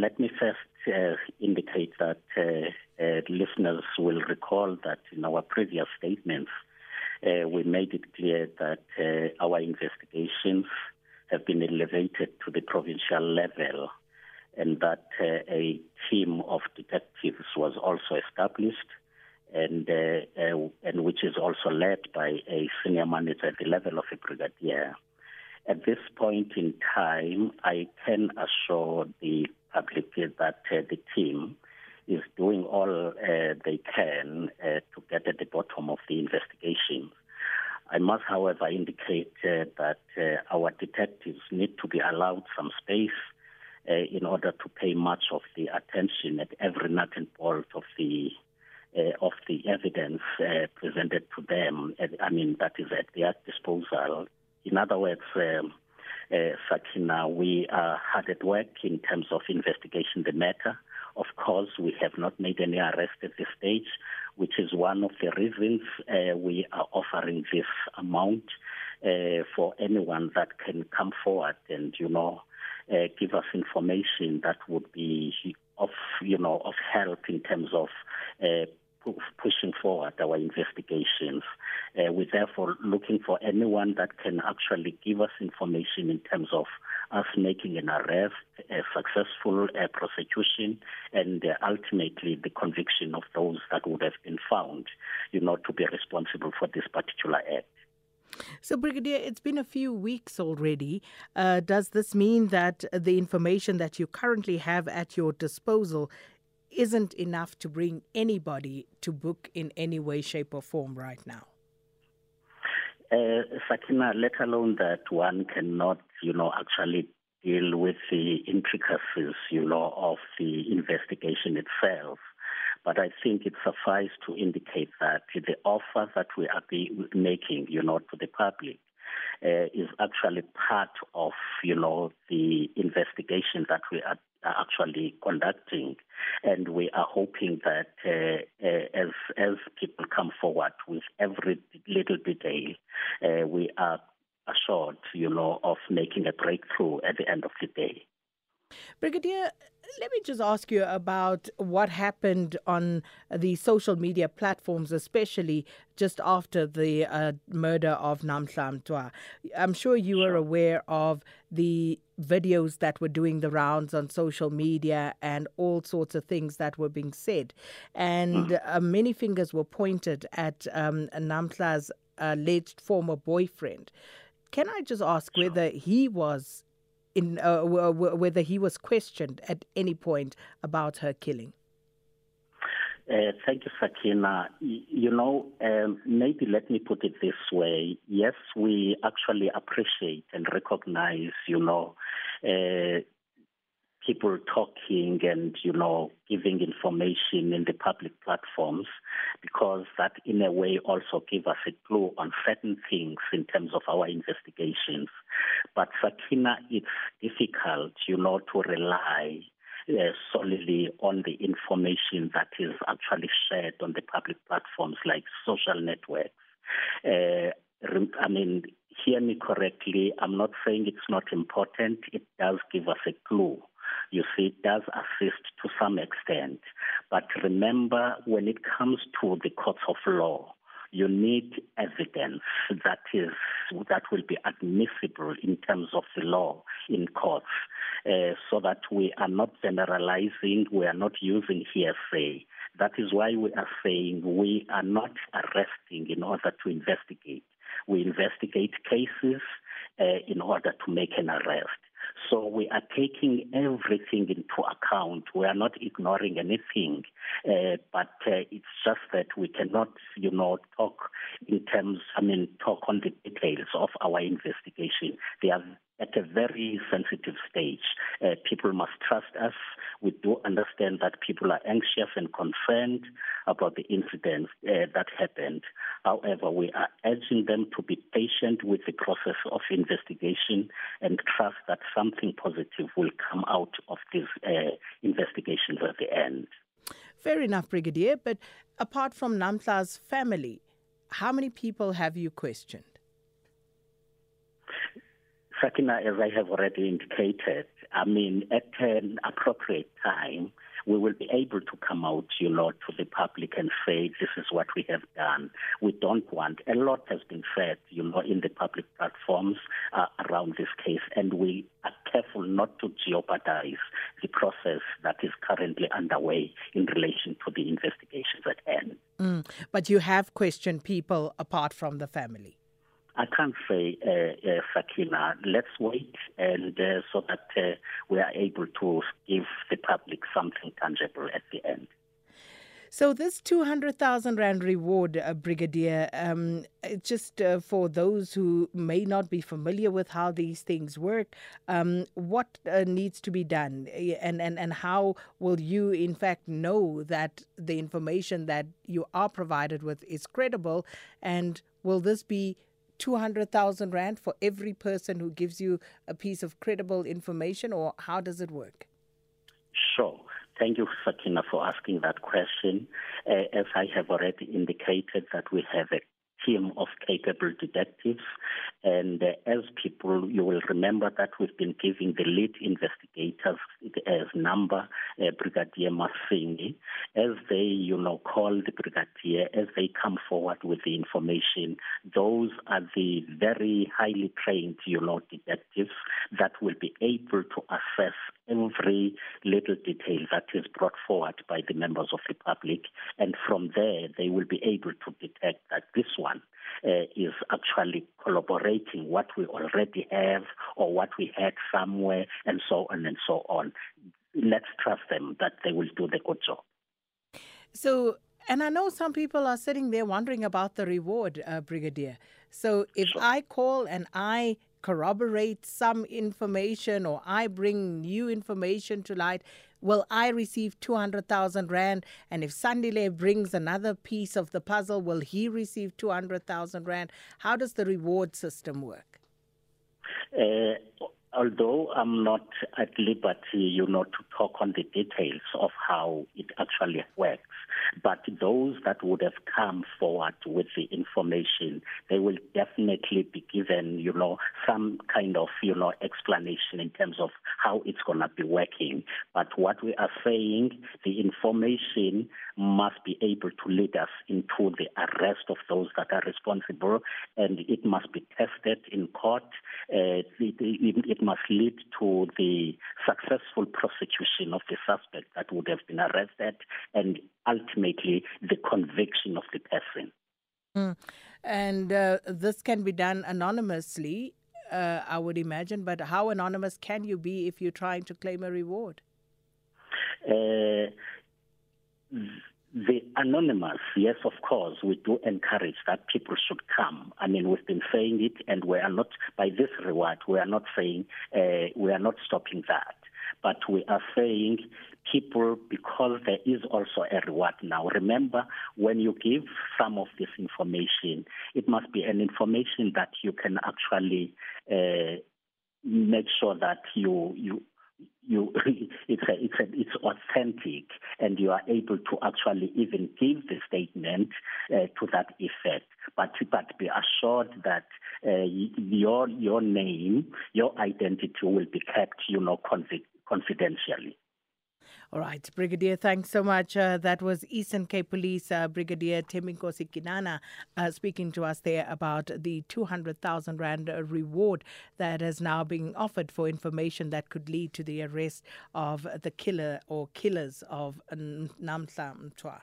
let me first uh, indicate that uh, uh, listeners will recall that in our previous statements, uh, we made it clear that uh, our investigations have been elevated to the provincial level and that uh, a team of detectives was also established and and which is also led by a senior manager at the level of a brigadier. At this point in time, I can assure the public that uh, the team is doing all uh, they can uh, to get at the bottom of the investigation. I must, however, indicate uh, that uh, our detectives need to be allowed some space uh, in order to pay much of the attention at every nut and bolt of the of the evidence presented to them. I mean, that is at their disposal in other words, um, uh, Sakina, we are hard at work in terms of investigating the matter. Of course, we have not made any arrest at this stage, which is one of the reasons uh, we are offering this amount uh, for anyone that can come forward and, you know, uh, give us information that would be of, you know, of help in terms of uh, pushing forward our investigations. Uh, we're therefore looking for anyone that can actually give us information in terms of us making an arrest, a successful uh, prosecution, and uh, ultimately the conviction of those that would have been found, you know, to be responsible for this particular act. So, Brigadier, it's been a few weeks already. Uh, does this mean that the information that you currently have at your disposal isn't enough to bring anybody to book in any way, shape, or form right now? Uh, Sakina, let alone that one cannot, you know, actually deal with the intricacies, you know, of the investigation itself. But I think it suffices to indicate that the offer that we are making, you know, to the public uh, is actually part of, you know, the investigation that we are actually conducting, and we are hoping that uh, uh, as as people come forward with every little detail, uh, we are assured, you know, of making a breakthrough at the end of the day. Brigadier, let me just ask you about what happened on the social media platforms, especially just after the uh, murder of Mtwa. I'm sure you are aware of the videos that were doing the rounds on social media and all sorts of things that were being said. And mm. uh, many fingers were pointed at um, Namhla's alleged former boyfriend. Can I just ask whether he was in uh, whether he was questioned at any point about her killing. Uh, thank you, Sakina. You know, um, maybe let me put it this way. Yes, we actually appreciate and recognize, you know, uh, people talking and, you know, giving information in the public platforms because that in a way also give us a clue on certain things in terms of our investigations. But Sakina, it's difficult, you know, to rely uh, solely on the information that is actually shared on the public platforms like social networks. Uh, I mean, hear me correctly. I'm not saying it's not important. It does give us a clue you see, it does assist to some extent. But remember, when it comes to the courts of law, you need evidence that is that will be admissible in terms of the law in courts, uh, so that we are not generalizing, we are not using hearsay. That is why we are saying we are not arresting in order to investigate. We investigate cases uh, in order to make an arrest. So we are taking everything into account. We are not ignoring anything, uh, but uh, it's just that we cannot, you know, talk in terms. I mean, talk on the details of our investigation. They are at a very sensitive stage. Uh, people must trust us. We do understand that people are anxious and concerned about the incidents uh, that happened. However, we are urging them to be patient with the process of investigation and trust that something positive will come out of these uh, investigations at the end. Fair enough, Brigadier. But apart from Namhla's family, how many people have you questioned? As I have already indicated, I mean, at an appropriate time, we will be able to come out, you know, to the public and say, this is what we have done. We don't want, a lot has been said, you know, in the public platforms uh, around this case, and we are careful not to jeopardize the process that is currently underway in relation to the investigations at hand. Mm, but you have questioned people apart from the family. I can't say, uh, uh, Sakina. Let's wait, and uh, so that we are able to give the public something tangible at the end. So this 200,000 Rand reward, uh, Brigadier, um, just uh, for those who may not be familiar with how these things work, um, what uh, needs to be done and, and, and how will you in fact know that the information that you are provided with is credible and will this be 200,000 Rand for every person who gives you a piece of credible information, or how does it work? Sure. Thank you, Sakina, for asking that question. Uh, as I have already indicated, that we have a team of capable detectives. And uh, as people, you will remember that we've been giving the lead investigators number, uh, Brigadier Masingi, as they, you know, call the brigadier, as they come forward with the information. Those are the very highly trained, you know, detectives that will be able to assess every little detail that is brought forward by the members of the public. And from there, they will be able to detect that this one uh, is actually collaborating what we already have or what we had somewhere and so on and so on. Let's trust them that they will do the good job. So, and I know some people are sitting there wondering about the reward, uh, Brigadier. So, if sure. I call and I corroborate some information or I bring new information to light, will I receive 200,000 Rand? And if Sandile brings another piece of the puzzle, will he receive 200,000 Rand? How does the reward system work? Uh, although I'm not at liberty, you know, to talk on the details of how it actually works, but those that would have come forward with the information, they will definitely be given, you know, some kind of, you know, explanation in terms of how it's going to be working. But what we are saying, the information must be able to lead us into the arrest of those that are responsible, and it must be tested in court. Uh, it, it, it must lead to the successful prosecution of the suspect that would have been arrested, and ultimately the conviction of the person. Mm. And uh, this can be done anonymously, uh, I would imagine. But how anonymous can you be if you're trying to claim a reward? Uh, the anonymous, yes, of course, we do encourage that people should come. I mean, we've been saying it, and we are not, by this reward, we are not saying, uh, we are not stopping that. But we are saying people, because there is also a reward now. Remember, when you give some of this information, it must be an information that you can actually uh, make sure that you you you it's a, it's a, it's authentic and you are able to actually even give the statement uh, to that effect. But but be assured that uh, your your name your identity will be kept you know confidentially all right, Brigadier, thanks so much. Uh, that was Eastern Cape Police uh, Brigadier Thembinkosi Kinana uh, speaking to us there about the 200,000 Rand reward that is now being offered for information that could lead to the arrest of the killer or killers of Namhla Mtwa.